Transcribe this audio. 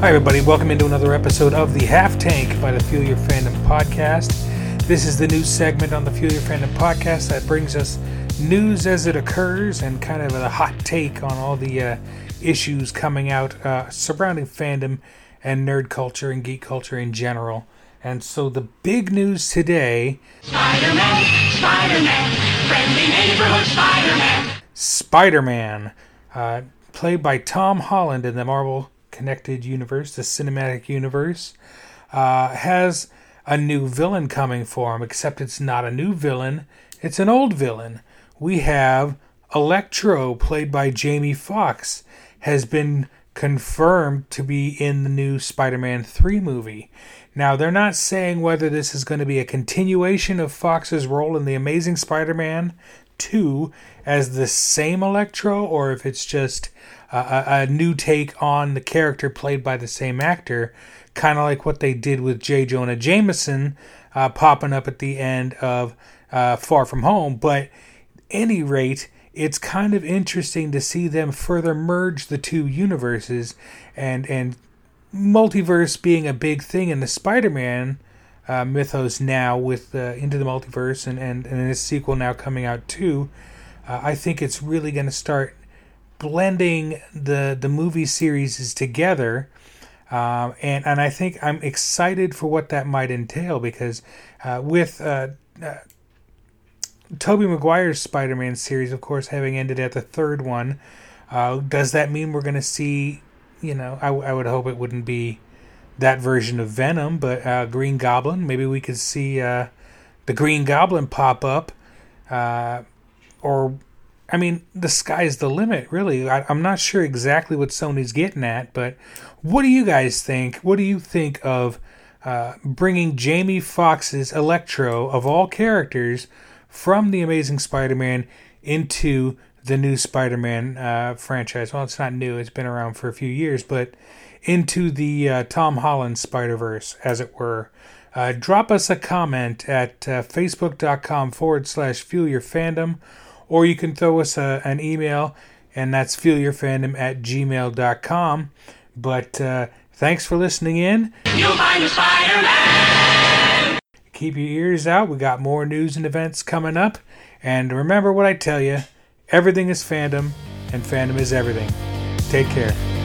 Hi, everybody. Welcome into another episode of the Half Tank by the Fuel Your Fandom podcast. This is the new segment on the Fuel Your Fandom podcast that brings us news as it occurs and kind of a hot take on all the uh, issues coming out uh, surrounding fandom and nerd culture and geek culture in general. And so the big news today Spider-Man, Spider-Man, friendly neighborhood Spider-Man. Spider Man, uh, played by Tom Holland in the Marvel Connected Universe, the cinematic universe, uh, has a new villain coming for him, except it's not a new villain, it's an old villain. We have Electro, played by Jamie Foxx, has been confirmed to be in the new Spider Man 3 movie. Now, they're not saying whether this is going to be a continuation of Foxx's role in The Amazing Spider Man 2 as the same Electro or if it's just a, a, new take on the character played by the same actor, kind of like what they did with J. Jonah Jameson uh, popping up at the end of uh, Far From Home. But any rate, it's kind of interesting to see them further merge the two universes and and multiverse being a big thing in the Spider-Man uh, mythos now with uh, Into the Multiverse and, and, and this sequel now coming out too. Uh, I think it's really going to start blending the the movie series together. Um, and and I think I'm excited for what that might entail because uh, with uh, Tobey Maguire's Spider-Man series, of course, having ended at the third one, does that mean we're going to see? You know, I, I would hope it wouldn't be that version of Venom, but uh, Green Goblin. Maybe we could see uh, the Green Goblin pop up, uh, or I mean, the sky's the limit, really. I, I'm not sure exactly what Sony's getting at, but what do you guys think? What do you think of uh, bringing Jamie Foxx's Electro, of all characters, from The Amazing Spider Man into the new Spider Man uh, franchise? Well, it's not new, it's been around for a few years, but into the uh, Tom Holland Spider Verse, as it were. Uh, drop us a comment at uh, facebook.com forward slash fuel your fandom or you can throw us a, an email, and that's fuel your fandom at gmail.com. But uh, thanks for listening in. You'll find a Spider-Man. Keep your ears out. We got more news and events coming up. And remember what I tell you everything is fandom, and fandom is everything. Take care.